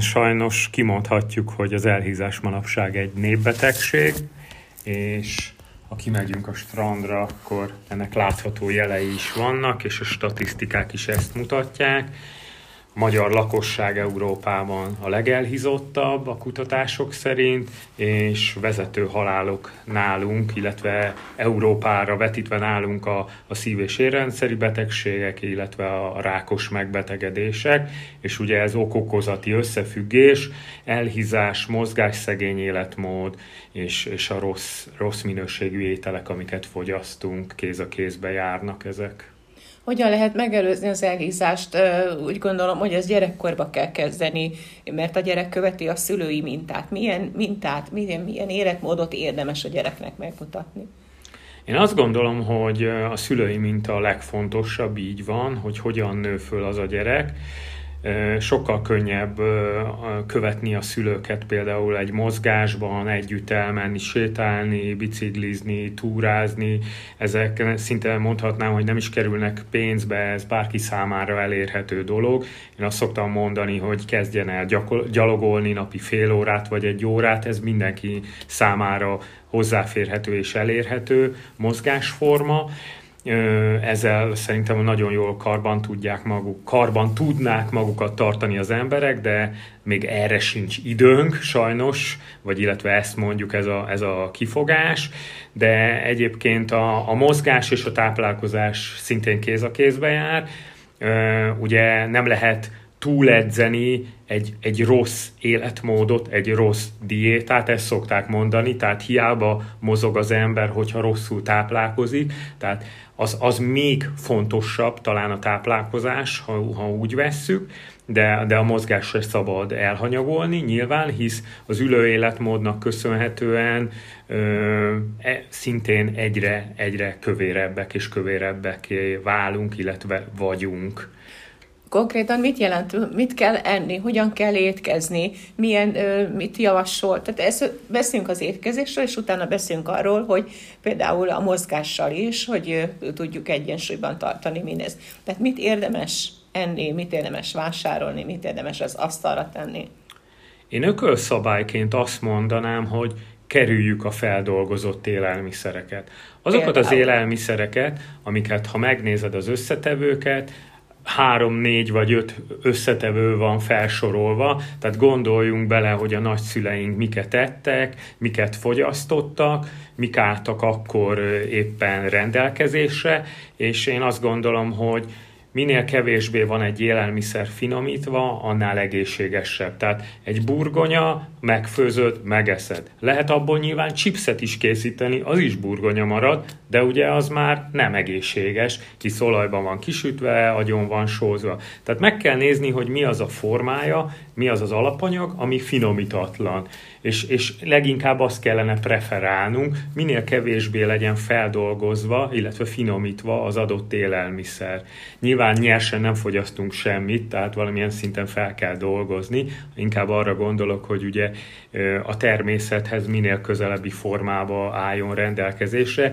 Sajnos kimondhatjuk, hogy az elhízás manapság egy népbetegség, és ha kimegyünk a strandra, akkor ennek látható jelei is vannak, és a statisztikák is ezt mutatják magyar lakosság Európában a legelhizottabb a kutatások szerint, és vezető halálok nálunk, illetve Európára vetítve nálunk a, a szív- és érrendszeri betegségek, illetve a rákos megbetegedések, és ugye ez okokozati összefüggés, elhízás, mozgásszegény életmód, és, és a rossz, rossz minőségű ételek, amiket fogyasztunk, kéz a kézbe járnak ezek. Hogyan lehet megelőzni az elhízást? Úgy gondolom, hogy ez gyerekkorba kell kezdeni, mert a gyerek követi a szülői mintát. Milyen mintát, milyen, milyen életmódot érdemes a gyereknek megmutatni? Én azt gondolom, hogy a szülői minta a legfontosabb, így van, hogy hogyan nő föl az a gyerek sokkal könnyebb követni a szülőket például egy mozgásban, együtt elmenni, sétálni, biciklizni, túrázni. Ezek szinte mondhatnám, hogy nem is kerülnek pénzbe, ez bárki számára elérhető dolog. Én azt szoktam mondani, hogy kezdjen el gyalogolni napi fél órát vagy egy órát, ez mindenki számára hozzáférhető és elérhető mozgásforma ezzel szerintem nagyon jól karban tudják maguk, karban tudnák magukat tartani az emberek, de még erre sincs időnk sajnos, vagy illetve ezt mondjuk ez a, ez a kifogás, de egyébként a, a mozgás és a táplálkozás szintén kéz a kézbe jár. Ugye nem lehet túledzeni egy, egy rossz életmódot, egy rossz diétát, ezt szokták mondani, tehát hiába mozog az ember, hogyha rosszul táplálkozik, tehát az, az még fontosabb talán a táplálkozás, ha, ha úgy vesszük, de, de a mozgásra szabad elhanyagolni, nyilván, hisz az ülő életmódnak köszönhetően ö, e, szintén egyre, egyre kövérebbek és kövérebbek válunk, illetve vagyunk. Konkrétan mit jelent, mit kell enni, hogyan kell étkezni, milyen, mit javasol. Tehát ezt, beszélünk az étkezésről, és utána beszélünk arról, hogy például a mozgással is, hogy tudjuk egyensúlyban tartani mindezt. Tehát mit érdemes enni, mit érdemes vásárolni, mit érdemes az asztalra tenni. Én ökölszabályként azt mondanám, hogy kerüljük a feldolgozott élelmiszereket. Azokat az élelmiszereket, amiket ha megnézed az összetevőket, három, négy vagy öt összetevő van felsorolva, tehát gondoljunk bele, hogy a nagyszüleink miket ettek, miket fogyasztottak, mik álltak akkor éppen rendelkezésre, és én azt gondolom, hogy minél kevésbé van egy élelmiszer finomítva, annál egészségesebb. Tehát egy burgonya, megfőzött, megeszed. Lehet abból nyilván chipset is készíteni, az is burgonya marad, de ugye az már nem egészséges, hisz olajban van kisütve, agyon van sózva. Tehát meg kell nézni, hogy mi az a formája, mi az az alapanyag, ami finomítatlan. És, és leginkább azt kellene preferálnunk, minél kevésbé legyen feldolgozva, illetve finomítva az adott élelmiszer. Nyilván nyersen nem fogyasztunk semmit, tehát valamilyen szinten fel kell dolgozni. Inkább arra gondolok, hogy ugye a természethez minél közelebbi formába álljon rendelkezésre,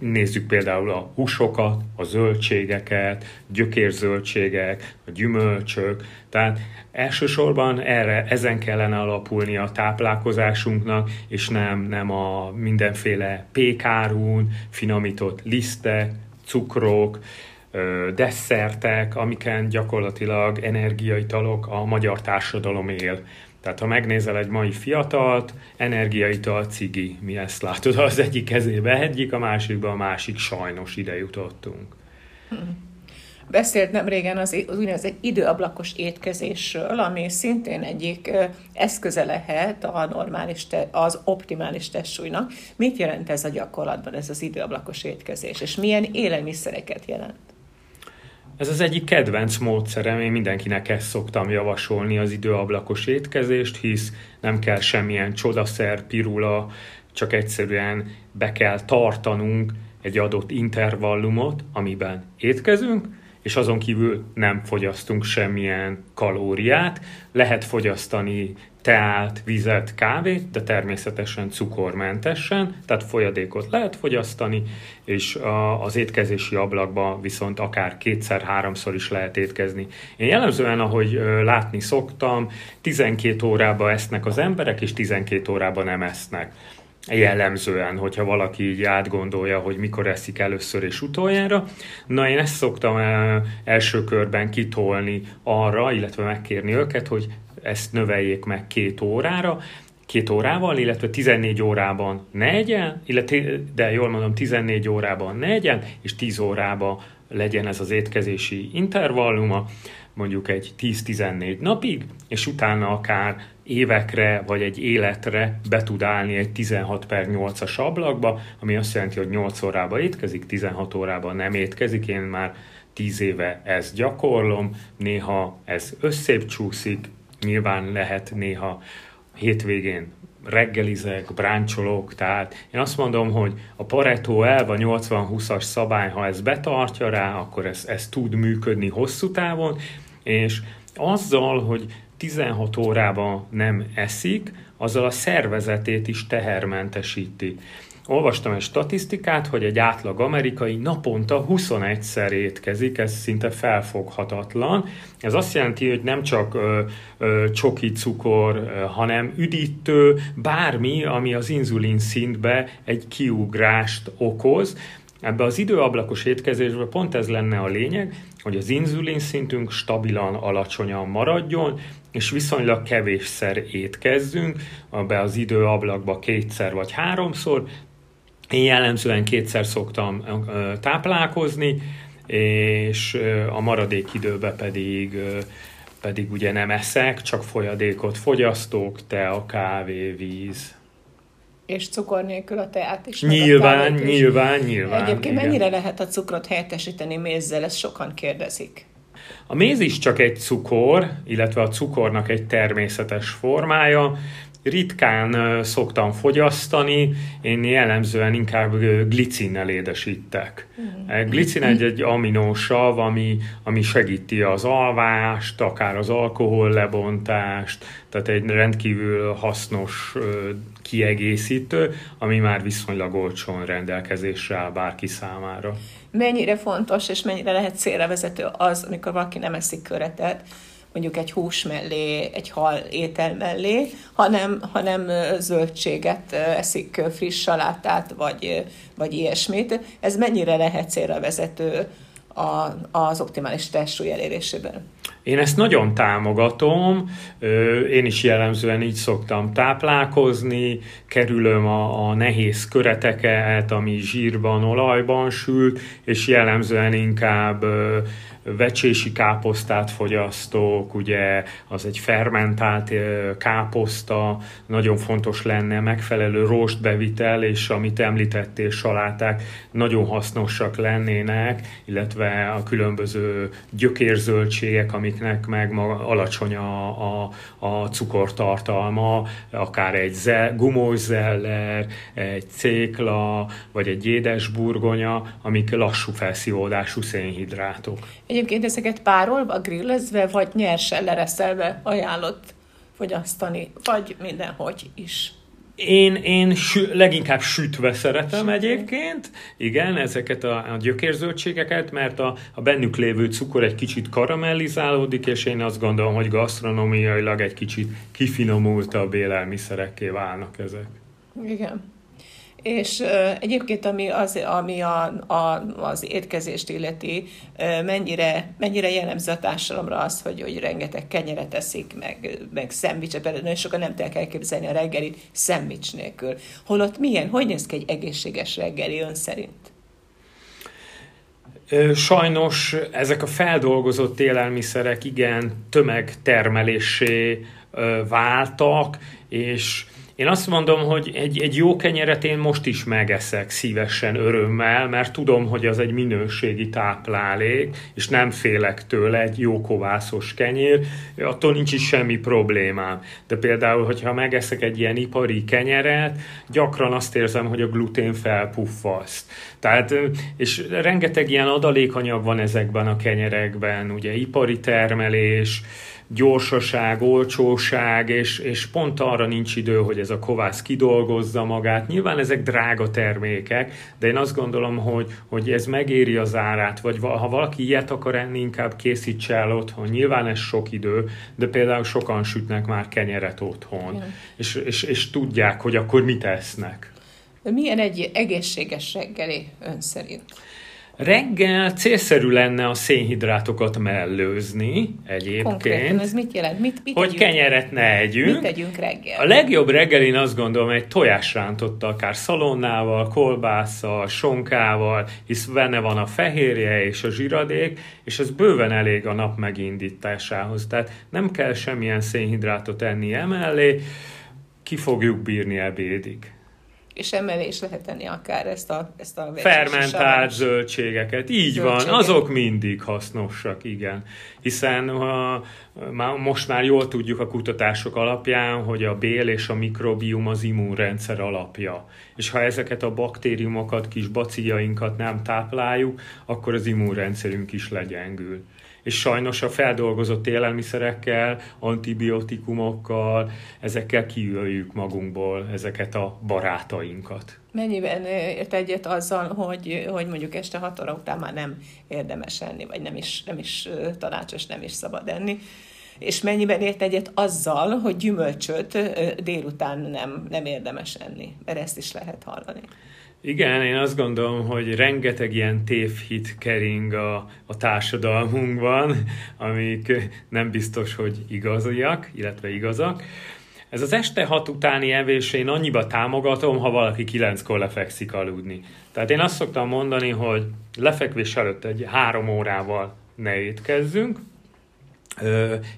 Nézzük például a húsokat, a zöldségeket, gyökérzöldségek, a gyümölcsök. Tehát elsősorban erre, ezen kellene alapulni a táplálkozásunknak, és nem, nem a mindenféle pékárún, finomított lisztek, cukrok, desszertek, amiken gyakorlatilag energiaitalok a magyar társadalom él. Tehát ha megnézel egy mai fiatalt, energiaital cigi, mi ezt látod, az egyik kezébe egyik, a másikba a másik sajnos ide jutottunk. Beszélt nem régen az, az úgynevezett időablakos étkezésről, ami szintén egyik eszköze lehet a normális, te, az optimális testsúlynak. Mit jelent ez a gyakorlatban, ez az időablakos étkezés, és milyen élelmiszereket jelent? Ez az egyik kedvenc módszerem, én mindenkinek ezt szoktam javasolni, az időablakos étkezést, hisz nem kell semmilyen csodaszer, pirula, csak egyszerűen be kell tartanunk egy adott intervallumot, amiben étkezünk, és azon kívül nem fogyasztunk semmilyen kalóriát. Lehet fogyasztani teát, vizet, kávét, de természetesen cukormentesen, tehát folyadékot lehet fogyasztani, és az étkezési ablakban viszont akár kétszer-háromszor is lehet étkezni. Én jellemzően, ahogy látni szoktam, 12 órába esznek az emberek, és 12 órában nem esznek jellemzően, hogyha valaki így átgondolja, hogy mikor eszik először és utoljára. Na én ezt szoktam első körben kitolni arra, illetve megkérni őket, hogy ezt növeljék meg két órára, két órával, illetve 14 órában ne illetve, de jól mondom, 14 órában ne és 10 órában legyen ez az étkezési intervalluma, mondjuk egy 10-14 napig, és utána akár évekre vagy egy életre be tud állni egy 16 per 8-as ablakba, ami azt jelenti, hogy 8 órában étkezik, 16 órában nem étkezik. Én már 10 éve ezt gyakorlom, néha ez összép csúszik, nyilván lehet néha hétvégén reggelizek, bráncsolok, tehát én azt mondom, hogy a Pareto elv, a 80-20-as szabály, ha ez betartja rá, akkor ez, ez tud működni hosszú távon, és azzal, hogy 16 órában nem eszik, azzal a szervezetét is tehermentesíti. Olvastam egy statisztikát, hogy egy átlag amerikai naponta 21-szer étkezik, ez szinte felfoghatatlan. Ez azt jelenti, hogy nem csak ö, ö, csoki cukor, ö, hanem üdítő, bármi, ami az inzulin szintbe egy kiugrást okoz. Ebbe az időablakos étkezésben pont ez lenne a lényeg, hogy az inzulin szintünk stabilan alacsonyan maradjon, és viszonylag kevésszer étkezzünk, be az időablakba kétszer vagy háromszor, én jellemzően kétszer szoktam táplálkozni, és a maradék időben pedig, pedig ugye nem eszek, csak folyadékot fogyasztok, a kávé, víz. És cukor nélkül a teát is. Nyilván, is. nyilván, nyilván. Egyébként igen. mennyire lehet a cukrot helyettesíteni mézzel? Ezt sokan kérdezik. A méz is csak egy cukor, illetve a cukornak egy természetes formája ritkán szoktam fogyasztani, én jellemzően inkább glicinnel édesítek. Mm. Glicin egy, egy aminósav, ami, ami segíti az alvást, akár az alkohol lebontást, tehát egy rendkívül hasznos kiegészítő, ami már viszonylag olcsón rendelkezésre áll bárki számára. Mennyire fontos és mennyire lehet célra vezető az, amikor valaki nem eszik köretet, mondjuk egy hús mellé, egy hal étel mellé, hanem, hanem zöldséget eszik, friss salátát, vagy, vagy ilyesmit. Ez mennyire lehet célra vezető a, az optimális testsúly elérésében? Én ezt nagyon támogatom, én is jellemzően így szoktam táplálkozni, kerülöm a, a nehéz köreteket, ami zsírban, olajban sült, és jellemzően inkább vecsési káposztát fogyasztok, ugye az egy fermentált káposzta, nagyon fontos lenne megfelelő rostbevitel, és amit említettél, saláták nagyon hasznosak lennének, illetve a különböző gyökérzöldségek, amiknek meg alacsony a, a, a cukortartalma, akár egy ze, gumós zeller, egy cékla, vagy egy édesburgonya, amik lassú felszívódású szénhidrátok. Egyébként ezeket párolva, grillezve, vagy nyersen lereszelve ajánlott fogyasztani, vagy mindenhogy is. Én, én sü, leginkább sütve szeretem Sütve. egyébként, igen, ezeket a, a gyökérzöldségeket, mert a, a bennük lévő cukor egy kicsit karamellizálódik, és én azt gondolom, hogy gasztronómiailag egy kicsit kifinomultabb élelmiszerekké válnak ezek. Igen. És egyébként, ami, az, ami a, a, az étkezést illeti, mennyire, mennyire jellemző a társadalomra az, hogy, hogy rengeteg kenyeret eszik, meg, meg szendvicset, például nagyon sokan nem tudják elképzelni a reggelit szendvics nélkül. Holott milyen, hogy néz ki egy egészséges reggeli ön szerint? Sajnos ezek a feldolgozott élelmiszerek igen tömegtermelésé váltak, és Én azt mondom, hogy egy, egy jó kenyeret én most is megeszek szívesen, örömmel, mert tudom, hogy az egy minőségi táplálék, és nem félek tőle egy jó kovászos kenyér, attól nincs is semmi problémám. De például, hogyha megeszek egy ilyen ipari kenyeret, gyakran azt érzem, hogy a glutén felpuffaszt. Tehát, és rengeteg ilyen adalékanyag van ezekben a kenyerekben, ugye ipari termelés, gyorsaság, olcsóság, és, és pont arra nincs idő, hogy ez a kovász kidolgozza magát. Nyilván ezek drága termékek, de én azt gondolom, hogy, hogy ez megéri az árát, vagy ha valaki ilyet akar enni, inkább készítse el otthon. Nyilván ez sok idő, de például sokan sütnek már kenyeret otthon, és, és, és tudják, hogy akkor mit esznek. Milyen egy egészséges reggeli ön szerint? Reggel célszerű lenne a szénhidrátokat mellőzni egyébként. Konkrétan ez mit jelent? Mit, mit hogy tegyünk? kenyeret ne együnk. Mit tegyünk reggel? A legjobb reggel én azt gondolom egy tojásrántotta, akár szalonnával, kolbásszal, sonkával, hisz benne van a fehérje és a zsiradék, és ez bőven elég a nap megindításához. Tehát nem kell semmilyen szénhidrátot enni emellé, ki fogjuk bírni ebédig és emelés lehet tenni akár ezt a, ezt a Fermentált zöldségeket, így zöldségek. van, azok mindig hasznosak, igen. Hiszen ha, most már jól tudjuk a kutatások alapján, hogy a bél és a mikrobium az immunrendszer alapja. És ha ezeket a baktériumokat, kis baciljainkat nem tápláljuk, akkor az immunrendszerünk is legyengül és sajnos a feldolgozott élelmiszerekkel, antibiotikumokkal, ezekkel kiöljük magunkból ezeket a barátainkat. Mennyiben ért egyet azzal, hogy, hogy mondjuk este 6 óra után már nem érdemes enni, vagy nem is, nem is tanácsos, nem is szabad enni? És mennyiben ért egyet azzal, hogy gyümölcsöt délután nem, nem érdemes enni? Mert ezt is lehet hallani. Igen, én azt gondolom, hogy rengeteg ilyen tévhit kering a, a társadalmunkban, amik nem biztos, hogy igaziak, illetve igazak. Ez az este hat utáni evés én annyiba támogatom, ha valaki kilenckor lefekszik aludni. Tehát én azt szoktam mondani, hogy lefekvés előtt egy három órával ne étkezzünk,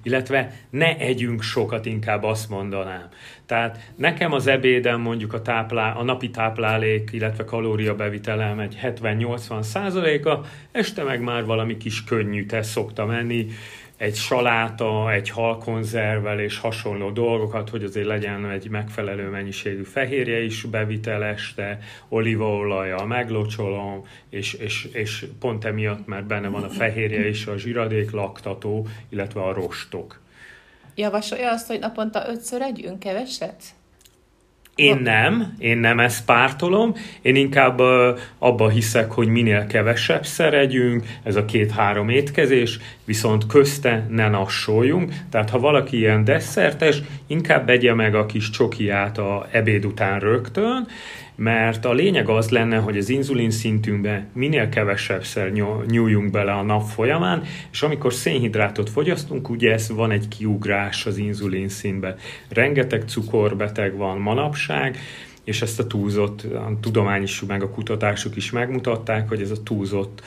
illetve ne együnk sokat, inkább azt mondanám. Tehát nekem az ebédem mondjuk a, táplá, a napi táplálék, illetve kalóriabevitelem egy 70-80 százaléka, este meg már valami kis könnyű tesz szoktam enni, egy saláta, egy halkonzervvel és hasonló dolgokat, hogy azért legyen egy megfelelő mennyiségű fehérje is bevitel este, olívaolajjal meglocsolom, és, és, és pont emiatt, mert benne van a fehérje és a zsiradék laktató, illetve a rostok. Javasolja azt, hogy naponta ötször együnk keveset? Én nem, én nem ezt pártolom, én inkább uh, abba hiszek, hogy minél kevesebb szeregyünk, ez a két-három étkezés, viszont közte ne nassoljunk, tehát ha valaki ilyen desszertes, inkább begye meg a kis csokiát a ebéd után rögtön, mert a lényeg az lenne, hogy az inzulin szintünkbe minél kevesebbszer nyúljunk bele a nap folyamán, és amikor szénhidrátot fogyasztunk, ugye ez van egy kiugrás az inzulin szintbe. Rengeteg cukorbeteg van manapság, és ezt a túlzott, a tudomány is, meg a kutatások is megmutatták, hogy ez a túlzott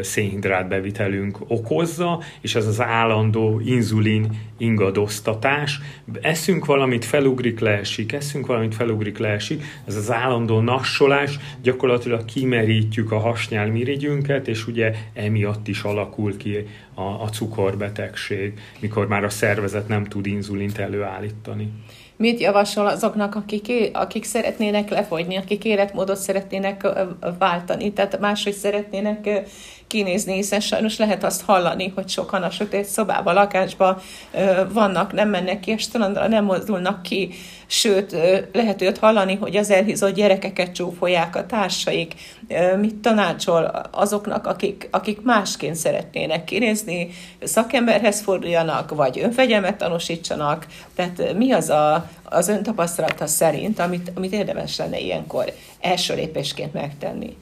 szénhidrát bevitelünk okozza, és ez az állandó inzulin ingadoztatás. Eszünk valamit, felugrik, leesik, eszünk valamit, felugrik, leesik. Ez az állandó nassolás, gyakorlatilag kimerítjük a hasnyálmirigyünket, és ugye emiatt is alakul ki a, a cukorbetegség, mikor már a szervezet nem tud inzulint előállítani. Mit javasol azoknak, akik, akik szeretnének lefogyni, akik életmódot szeretnének váltani, tehát máshogy szeretnének kinézni, hiszen sajnos lehet azt hallani, hogy sokan a sötét szobába, lakásba vannak, nem mennek ki a strandra, nem mozdulnak ki, sőt, lehet őt hallani, hogy az elhízott gyerekeket csúfolják a társaik, mit tanácsol azoknak, akik, akik másként szeretnének kinézni, szakemberhez forduljanak, vagy önfegyelmet tanúsítsanak, tehát mi az a, az ön tapasztalata szerint, amit, amit érdemes lenne ilyenkor első lépésként megtenni?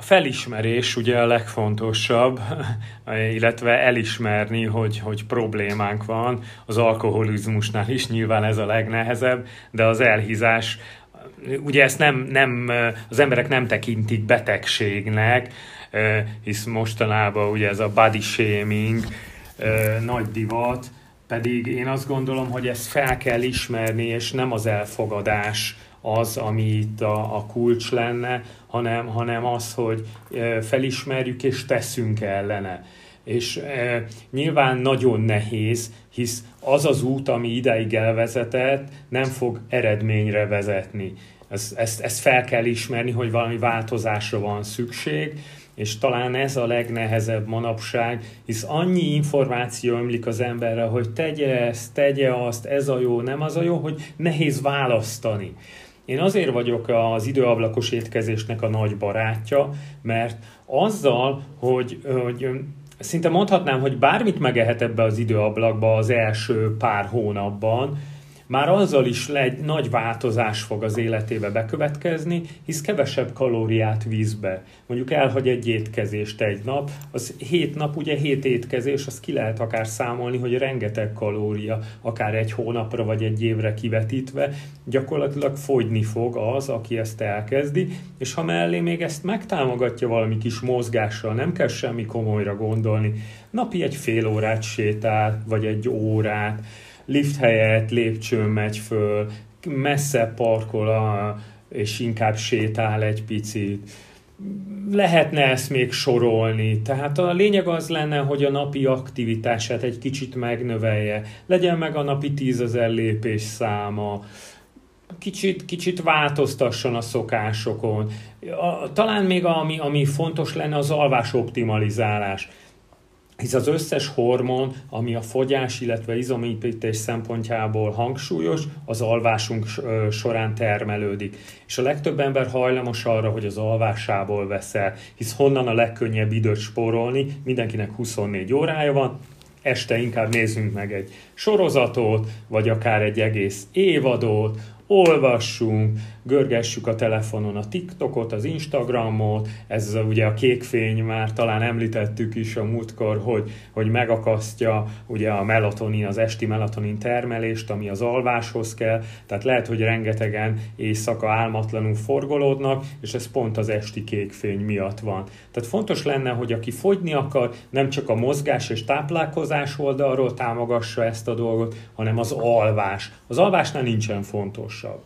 A felismerés ugye a legfontosabb, illetve elismerni, hogy, hogy problémánk van. Az alkoholizmusnál is nyilván ez a legnehezebb, de az elhízás, ugye ezt nem, nem, az emberek nem tekintik betegségnek, hisz mostanában ugye ez a body shaming nagy divat, Pedig én azt gondolom, hogy ezt fel kell ismerni, és nem az elfogadás az, ami itt a, a kulcs lenne, hanem, hanem az, hogy felismerjük és teszünk ellene. És e, nyilván nagyon nehéz, hisz az az út, ami ideig elvezetett, nem fog eredményre vezetni. Ezt, ezt, ezt fel kell ismerni, hogy valami változásra van szükség, és talán ez a legnehezebb manapság, hisz annyi információ ömlik az emberre, hogy tegye ezt, tegye azt, ez a jó, nem az a jó, hogy nehéz választani. Én azért vagyok az időablakos étkezésnek a nagy barátja, mert azzal, hogy, hogy szinte mondhatnám, hogy bármit megehet ebbe az időablakba az első pár hónapban, már azzal is egy nagy változás fog az életébe bekövetkezni, hisz kevesebb kalóriát víz be. Mondjuk elhagy egy étkezést egy nap, az hét nap, ugye hét étkezés, az ki lehet akár számolni, hogy rengeteg kalória, akár egy hónapra vagy egy évre kivetítve, gyakorlatilag fogyni fog az, aki ezt elkezdi, és ha mellé még ezt megtámogatja valami kis mozgással, nem kell semmi komolyra gondolni, napi egy fél órát sétál, vagy egy órát, lift helyett lépcsőn megy föl, messze parkol a, és inkább sétál egy picit. Lehetne ezt még sorolni, tehát a lényeg az lenne, hogy a napi aktivitását egy kicsit megnövelje. Legyen meg a napi tízezer lépés száma, kicsit, kicsit változtasson a szokásokon. A, talán még ami, ami fontos lenne, az alvás optimalizálás hisz az összes hormon, ami a fogyás, illetve izomépítés szempontjából hangsúlyos, az alvásunk során termelődik. És a legtöbb ember hajlamos arra, hogy az alvásából veszel, hisz honnan a legkönnyebb időt spórolni, mindenkinek 24 órája van, este inkább nézzünk meg egy sorozatot, vagy akár egy egész évadot, olvassunk, görgessük a telefonon a TikTokot, az Instagramot, ez ugye a kékfény már talán említettük is a múltkor, hogy, hogy megakasztja ugye a melatonin, az esti melatonin termelést, ami az alváshoz kell, tehát lehet, hogy rengetegen éjszaka álmatlanul forgolódnak, és ez pont az esti kékfény miatt van. Tehát fontos lenne, hogy aki fogyni akar, nem csak a mozgás és táplálkozás oldalról támogassa ezt a dolgot, hanem az alvás. Az alvásnál nincsen fontosabb.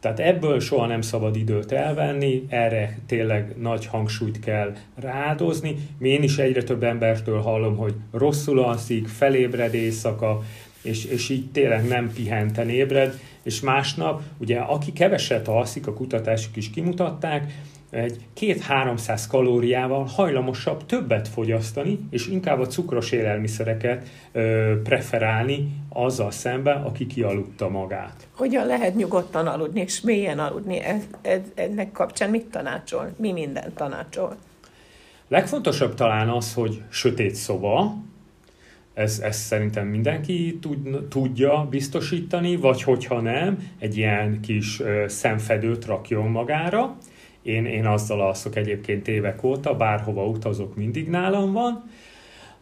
Tehát ebből soha nem szabad időt elvenni, erre tényleg nagy hangsúlyt kell rádozni. Én is egyre több embertől hallom, hogy rosszul alszik, felébred éjszaka, és, és így tényleg nem pihenten ébred, és másnap, ugye aki keveset alszik, a kutatások is kimutatták, egy két-háromszáz kalóriával hajlamosabb többet fogyasztani, és inkább a cukros élelmiszereket ö, preferálni azzal szemben, aki kialudta magát. Hogyan lehet nyugodtan aludni, és mélyen aludni? Ez, ez, ennek kapcsán mit tanácsol? Mi mindent tanácsol? Legfontosabb talán az, hogy sötét szoba, ez, ez szerintem mindenki tud, tudja biztosítani, vagy hogyha nem, egy ilyen kis ö, szemfedőt rakjon magára, én, én azzal alszok egyébként évek óta, bárhova utazok, mindig nálam van.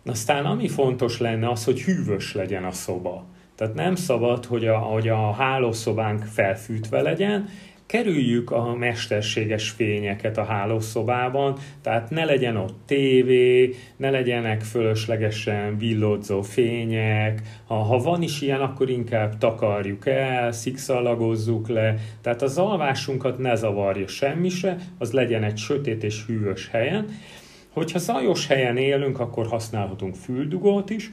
Aztán ami fontos lenne az, hogy hűvös legyen a szoba. Tehát nem szabad, hogy a, hogy a hálószobánk felfűtve legyen, kerüljük a mesterséges fényeket a hálószobában, tehát ne legyen ott tévé, ne legyenek fölöslegesen villódzó fények, ha, ha van is ilyen, akkor inkább takarjuk el, szikszalagozzuk le, tehát az alvásunkat ne zavarja semmi se, az legyen egy sötét és hűvös helyen. Hogyha zajos helyen élünk, akkor használhatunk füldugót is,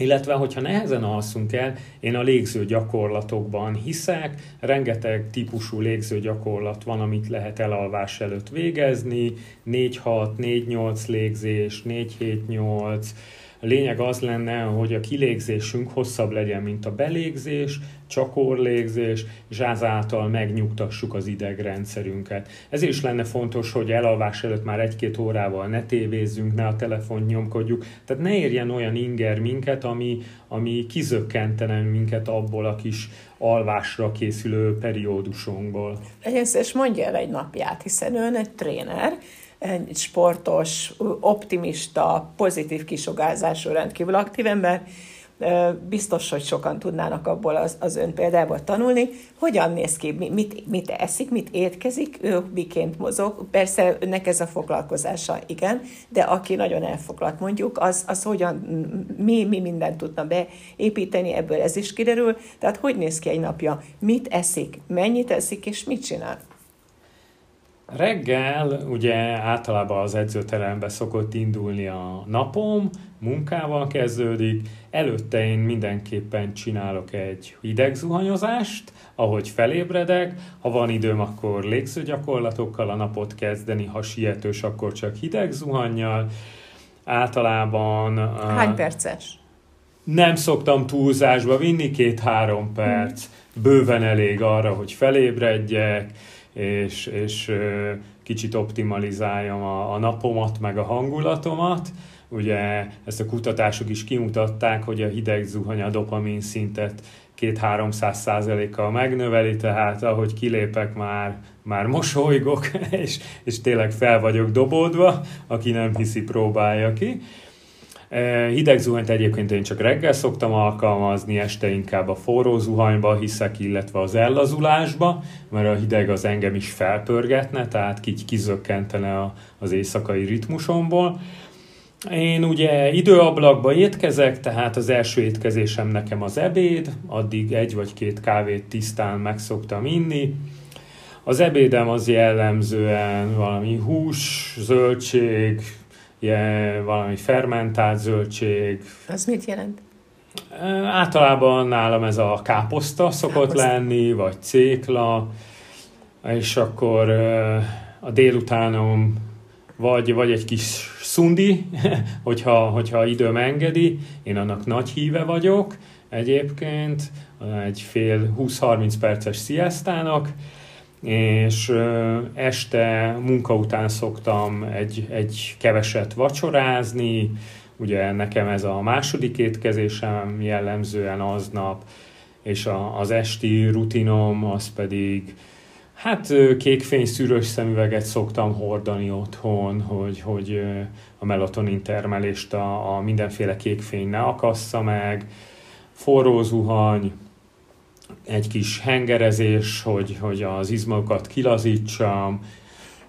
illetve, hogyha nehezen alszunk el, én a légző gyakorlatokban hiszek, rengeteg típusú légző gyakorlat van, amit lehet elalvás előtt végezni, 4-6, 4-8 légzés, 4-7-8, a lényeg az lenne, hogy a kilégzésünk hosszabb legyen, mint a belégzés, csakorlégzés, és ezáltal megnyugtassuk az idegrendszerünket. Ez is lenne fontos, hogy elalvás előtt már egy-két órával ne tévézzünk, ne a telefon nyomkodjuk, tehát ne érjen olyan inger minket, ami, ami kizökkentene minket abból a kis alvásra készülő periódusunkból. Legyen és mondja el egy napját, hiszen ön egy tréner, egy sportos, optimista, pozitív kisugárzású, rendkívül aktív ember. biztos, hogy sokan tudnának abból az, az ön példából tanulni. Hogyan néz ki, mit, mit eszik, mit étkezik, ő miként mozog. Persze önnek ez a foglalkozása, igen, de aki nagyon elfoglalt mondjuk, az, az hogyan, mi, mi mindent tudna beépíteni, ebből ez is kiderül. Tehát hogy néz ki egy napja, mit eszik, mennyit eszik és mit csinál. Reggel ugye általában az edzőterembe szokott indulni a napom, munkával kezdődik, előtte én mindenképpen csinálok egy hidegzuhanyozást, ahogy felébredek, ha van időm, akkor légzőgyakorlatokkal a napot kezdeni, ha sietős, akkor csak hideg zuhannyal. Általában... Hány perces? Nem szoktam túlzásba vinni, két-három perc. Bőven elég arra, hogy felébredjek, és, és kicsit optimalizáljam a, a napomat, meg a hangulatomat. Ugye ezt a kutatások is kimutatták, hogy a hideg zuhany a dopamin szintet 2-300 százalékkal megnöveli, tehát ahogy kilépek már, már mosolygok, és, és tényleg fel vagyok dobódva, aki nem hiszi, próbálja ki. E, hideg zuhanyt egyébként én csak reggel szoktam alkalmazni, este inkább a forró zuhanyba hiszek, illetve az ellazulásba, mert a hideg az engem is felpörgetne, tehát így kizökkentene az éjszakai ritmusomból. Én ugye időablakba étkezek, tehát az első étkezésem nekem az ebéd, addig egy vagy két kávét tisztán meg szoktam inni. Az ebédem az jellemzően valami hús, zöldség, ilyen valami fermentált zöldség. Az mit jelent? Általában nálam ez a káposzta szokott káposzta. lenni, vagy cékla, és akkor a délutánom vagy, vagy egy kis szundi, hogyha, hogyha időm engedi, én annak nagy híve vagyok egyébként, egy fél 20-30 perces sziasztának, és este munka után szoktam egy, egy keveset vacsorázni, ugye nekem ez a második étkezésem jellemzően aznap, és a, az esti rutinom az pedig Hát kékfény szűrös szemüveget szoktam hordani otthon, hogy, hogy a melatonin termelést a, a mindenféle kékfény ne akassza meg, forró zuhany, egy kis hengerezés, hogy, hogy az izmokat kilazítsam,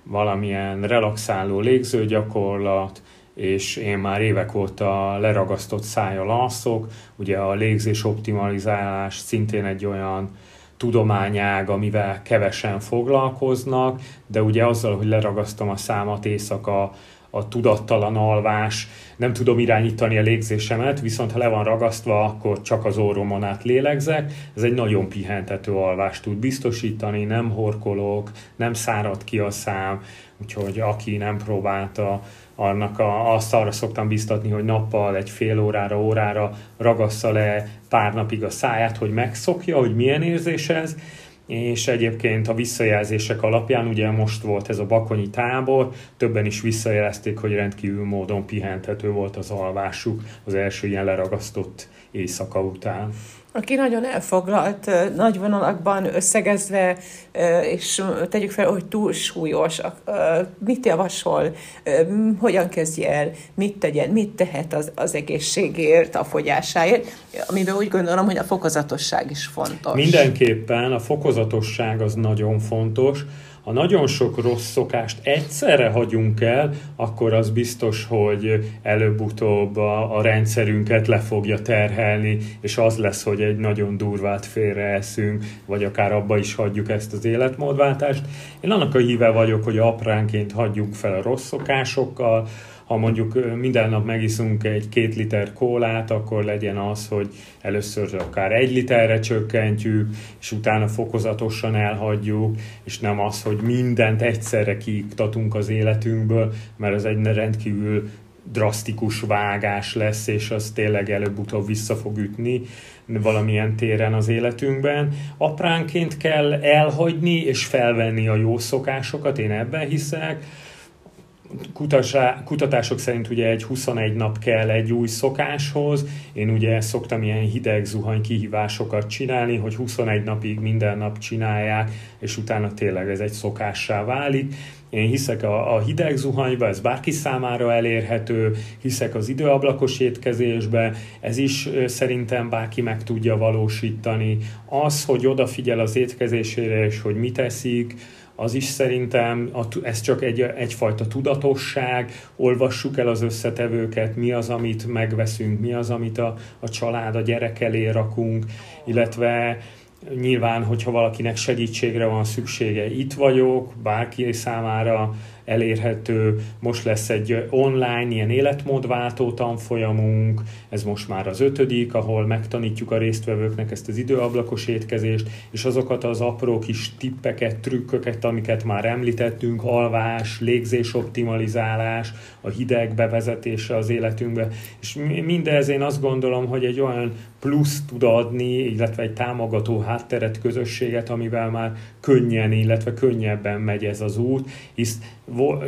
valamilyen relaxáló légzőgyakorlat, és én már évek óta leragasztott szájjal alszok. Ugye a légzés optimalizálás szintén egy olyan tudományág, amivel kevesen foglalkoznak, de ugye azzal, hogy leragasztom a számat éjszaka, a tudattalan alvás, nem tudom irányítani a légzésemet, viszont ha le van ragasztva, akkor csak az orromon át lélegzek. Ez egy nagyon pihentető alvást tud biztosítani, nem horkolok, nem szárad ki a szám, úgyhogy aki nem próbálta, annak a, azt arra szoktam biztatni, hogy nappal egy fél órára, órára ragassza le pár napig a száját, hogy megszokja, hogy milyen érzés ez, és egyébként a visszajelzések alapján, ugye most volt ez a bakonyi tábor, többen is visszajelezték, hogy rendkívül módon pihentető volt az alvásuk az első ilyen leragasztott éjszaka után aki nagyon elfoglalt, nagy vonalakban összegezve, és tegyük fel, hogy túl súlyos, mit javasol, hogyan kezdje el, mit tegyen, mit tehet az, az egészségért, a fogyásáért, amiben úgy gondolom, hogy a fokozatosság is fontos. Mindenképpen a fokozatosság az nagyon fontos, ha nagyon sok rossz szokást egyszerre hagyunk el, akkor az biztos, hogy előbb-utóbb a, a rendszerünket le fogja terhelni, és az lesz, hogy egy nagyon durvát félreeszünk, vagy akár abba is hagyjuk ezt az életmódváltást. Én annak a híve vagyok, hogy apránként hagyjunk fel a rossz szokásokkal, ha mondjuk minden nap megiszunk egy két liter kólát, akkor legyen az, hogy először akár egy literre csökkentjük, és utána fokozatosan elhagyjuk, és nem az, hogy mindent egyszerre kiiktatunk az életünkből, mert ez egy rendkívül drasztikus vágás lesz, és az tényleg előbb-utóbb vissza fog ütni valamilyen téren az életünkben. Apránként kell elhagyni és felvenni a jó szokásokat, én ebben hiszek, kutatások szerint ugye egy 21 nap kell egy új szokáshoz. Én ugye szoktam ilyen hideg zuhany kihívásokat csinálni, hogy 21 napig minden nap csinálják, és utána tényleg ez egy szokássá válik. Én hiszek a, a hideg zuhanyba, ez bárki számára elérhető, hiszek az időablakos étkezésbe, ez is szerintem bárki meg tudja valósítani. Az, hogy odafigyel az étkezésére, és hogy mit eszik, az is szerintem, ez csak egy, egyfajta tudatosság, olvassuk el az összetevőket, mi az, amit megveszünk, mi az, amit a, a család, a gyerek elé rakunk, illetve nyilván, hogyha valakinek segítségre van szüksége, itt vagyok, bárki számára elérhető. Most lesz egy online, ilyen életmódváltó tanfolyamunk, ez most már az ötödik, ahol megtanítjuk a résztvevőknek ezt az időablakos étkezést, és azokat az apró kis tippeket, trükköket, amiket már említettünk, alvás, légzés optimalizálás, a hideg bevezetése az életünkbe. És mindez én azt gondolom, hogy egy olyan plusz tud adni, illetve egy támogató hátteret, közösséget, amivel már könnyen, illetve könnyebben megy ez az út, hisz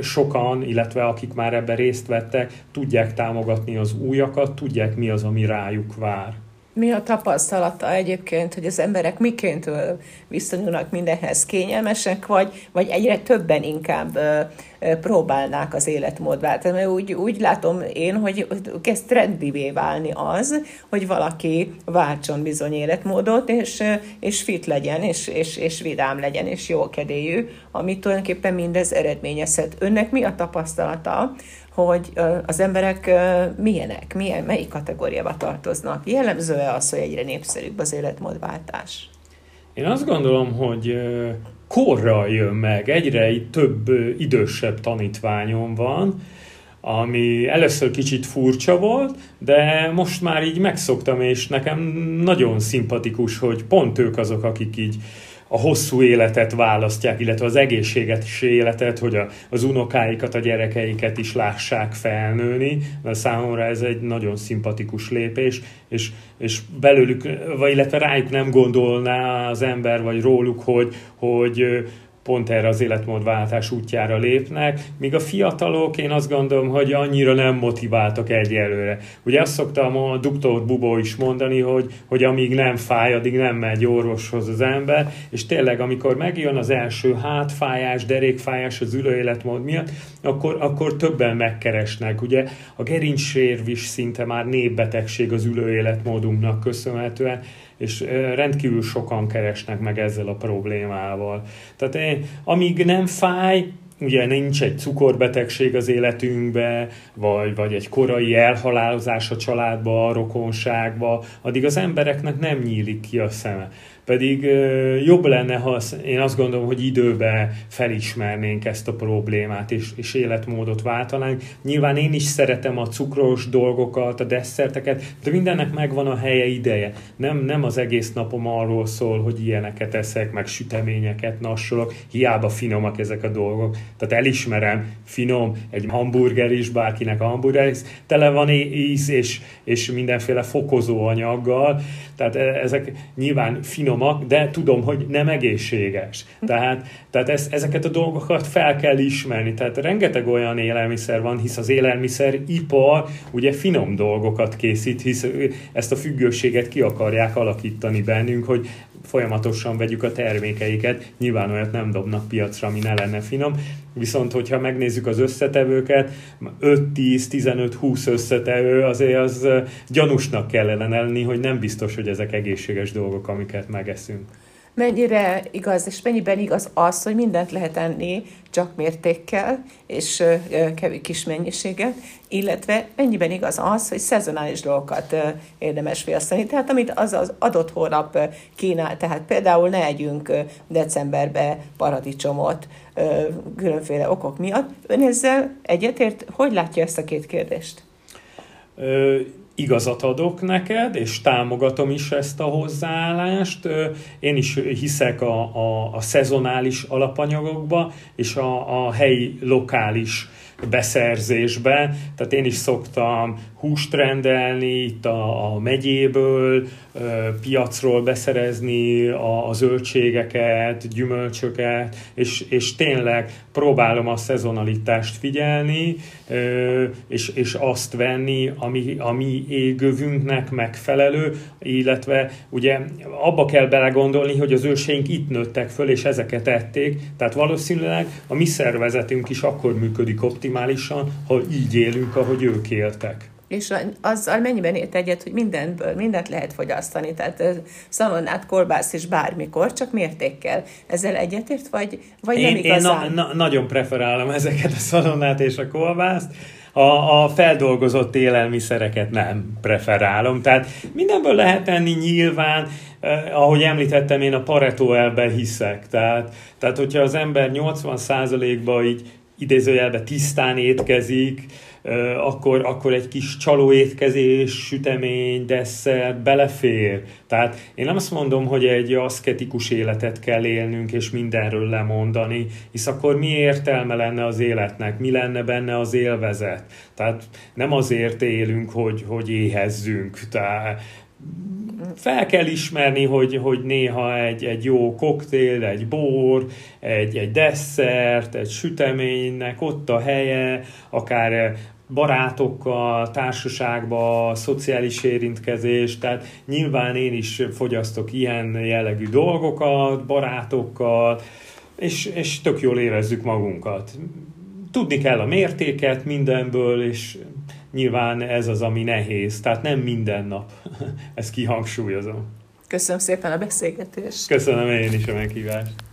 sokan, illetve akik már ebben részt vettek, tudják támogatni az újakat, tudják mi az, ami rájuk vár. Mi a tapasztalata egyébként, hogy az emberek miként viszonyulnak mindenhez kényelmesek, vagy, vagy egyre többen inkább próbálnák az életmódváltást? Mert úgy, úgy látom én, hogy kezd trendivé válni az, hogy valaki váltson bizony életmódot, és, és fit legyen, és, és, és vidám legyen, és jókedélyű, amit tulajdonképpen mindez eredményezhet. Önnek mi a tapasztalata, hogy az emberek milyenek, milyen, melyik kategóriába tartoznak. Jellemző-e az, hogy egyre népszerűbb az életmódváltás? Én azt gondolom, hogy korral jön meg, egyre több idősebb tanítványom van, ami először kicsit furcsa volt, de most már így megszoktam, és nekem nagyon szimpatikus, hogy pont ők azok, akik így a hosszú életet választják, illetve az egészséges életet, hogy a, az unokáikat, a gyerekeiket is lássák felnőni, mert számomra ez egy nagyon szimpatikus lépés, és, és belőlük, vagy illetve rájuk nem gondolná az ember, vagy róluk, hogy, hogy pont erre az életmódváltás útjára lépnek, míg a fiatalok én azt gondolom, hogy annyira nem motiváltak egyelőre. Ugye azt szoktam a doktor Bubó is mondani, hogy, hogy amíg nem fáj, addig nem megy orvoshoz az ember, és tényleg amikor megjön az első hátfájás, derékfájás az ülőéletmód miatt, akkor, akkor többen megkeresnek. Ugye a gerincsérv is szinte már népbetegség az ülőéletmódunknak köszönhetően, és rendkívül sokan keresnek meg ezzel a problémával. Tehát én, amíg nem fáj, ugye nincs egy cukorbetegség az életünkbe, vagy, vagy egy korai elhalálozás a családba, a rokonságba, addig az embereknek nem nyílik ki a szeme. Pedig jobb lenne, ha én azt gondolom, hogy időben felismernénk ezt a problémát, és, és életmódot váltanánk. Nyilván én is szeretem a cukros dolgokat, a desszerteket, de mindennek megvan a helye ideje. Nem, nem az egész napom arról szól, hogy ilyeneket eszek, meg süteményeket nassolok, hiába finomak ezek a dolgok. Tehát elismerem, finom, egy hamburger is, bárkinek a hamburger is, tele van íz és, és mindenféle fokozó anyaggal, tehát e, ezek nyilván finomak, de tudom, hogy nem egészséges. Tehát, tehát ezt, ezeket a dolgokat fel kell ismerni. Tehát rengeteg olyan élelmiszer van, hisz az élelmiszer ipar ugye finom dolgokat készít, hisz ezt a függőséget ki akarják alakítani bennünk, hogy folyamatosan vegyük a termékeiket, nyilván olyat nem dobnak piacra, ami ne lenne finom, viszont hogyha megnézzük az összetevőket, 5-10-15-20 összetevő, azért az gyanúsnak kellene lenni, hogy nem biztos, hogy ezek egészséges dolgok, amiket megeszünk mennyire igaz, és mennyiben igaz az, hogy mindent lehet enni csak mértékkel, és kevés kis mennyiséget, illetve mennyiben igaz az, hogy szezonális dolgokat érdemes fogyasztani, tehát amit az az adott hónap kínál, tehát például ne együnk decemberbe paradicsomot különféle okok miatt. Ön ezzel egyetért? Hogy látja ezt a két kérdést? Igazat adok neked, és támogatom is ezt a hozzáállást. Én is hiszek a, a, a szezonális alapanyagokba, és a, a helyi, lokális beszerzésbe. Tehát én is szoktam húst rendelni itt a, a megyéből, piacról beszerezni a, a zöldségeket, gyümölcsöket, és, és tényleg próbálom a szezonalitást figyelni, és, és azt venni, ami, ami égövünknek megfelelő, illetve ugye abba kell belegondolni, hogy az őseink itt nőttek föl, és ezeket ették, tehát valószínűleg a mi szervezetünk is akkor működik optimálisan, ha így élünk, ahogy ők éltek és azzal mennyiben ért egyet, hogy mindenből, mindent lehet fogyasztani, tehát szalonnát, kolbász is bármikor, csak mértékkel. Ezzel egyetért, vagy, vagy én, nem igazán? Én na, na, nagyon preferálom ezeket a szalonnát és a kolbászt, a, a feldolgozott élelmiszereket nem preferálom. Tehát mindenből lehet enni nyilván, eh, ahogy említettem, én a Pareto elben hiszek. Tehát, tehát hogyha az ember 80%-ba így idézőjelben tisztán étkezik, akkor, akkor egy kis csalóétkezés, sütemény, desszert belefér. Tehát én nem azt mondom, hogy egy aszketikus életet kell élnünk, és mindenről lemondani, hisz akkor mi értelme lenne az életnek, mi lenne benne az élvezet. Tehát nem azért élünk, hogy, hogy éhezzünk. Tehát fel kell ismerni, hogy, hogy néha egy, egy jó koktél, egy bor, egy, egy desszert, egy süteménynek ott a helye, akár barátokkal, társaságba, szociális érintkezés, tehát nyilván én is fogyasztok ilyen jellegű dolgokat, barátokkal, és, és tök jól érezzük magunkat. Tudni kell a mértéket mindenből, és nyilván ez az, ami nehéz, tehát nem minden nap. Ezt kihangsúlyozom. Köszönöm szépen a beszélgetést. Köszönöm én is a meghívást.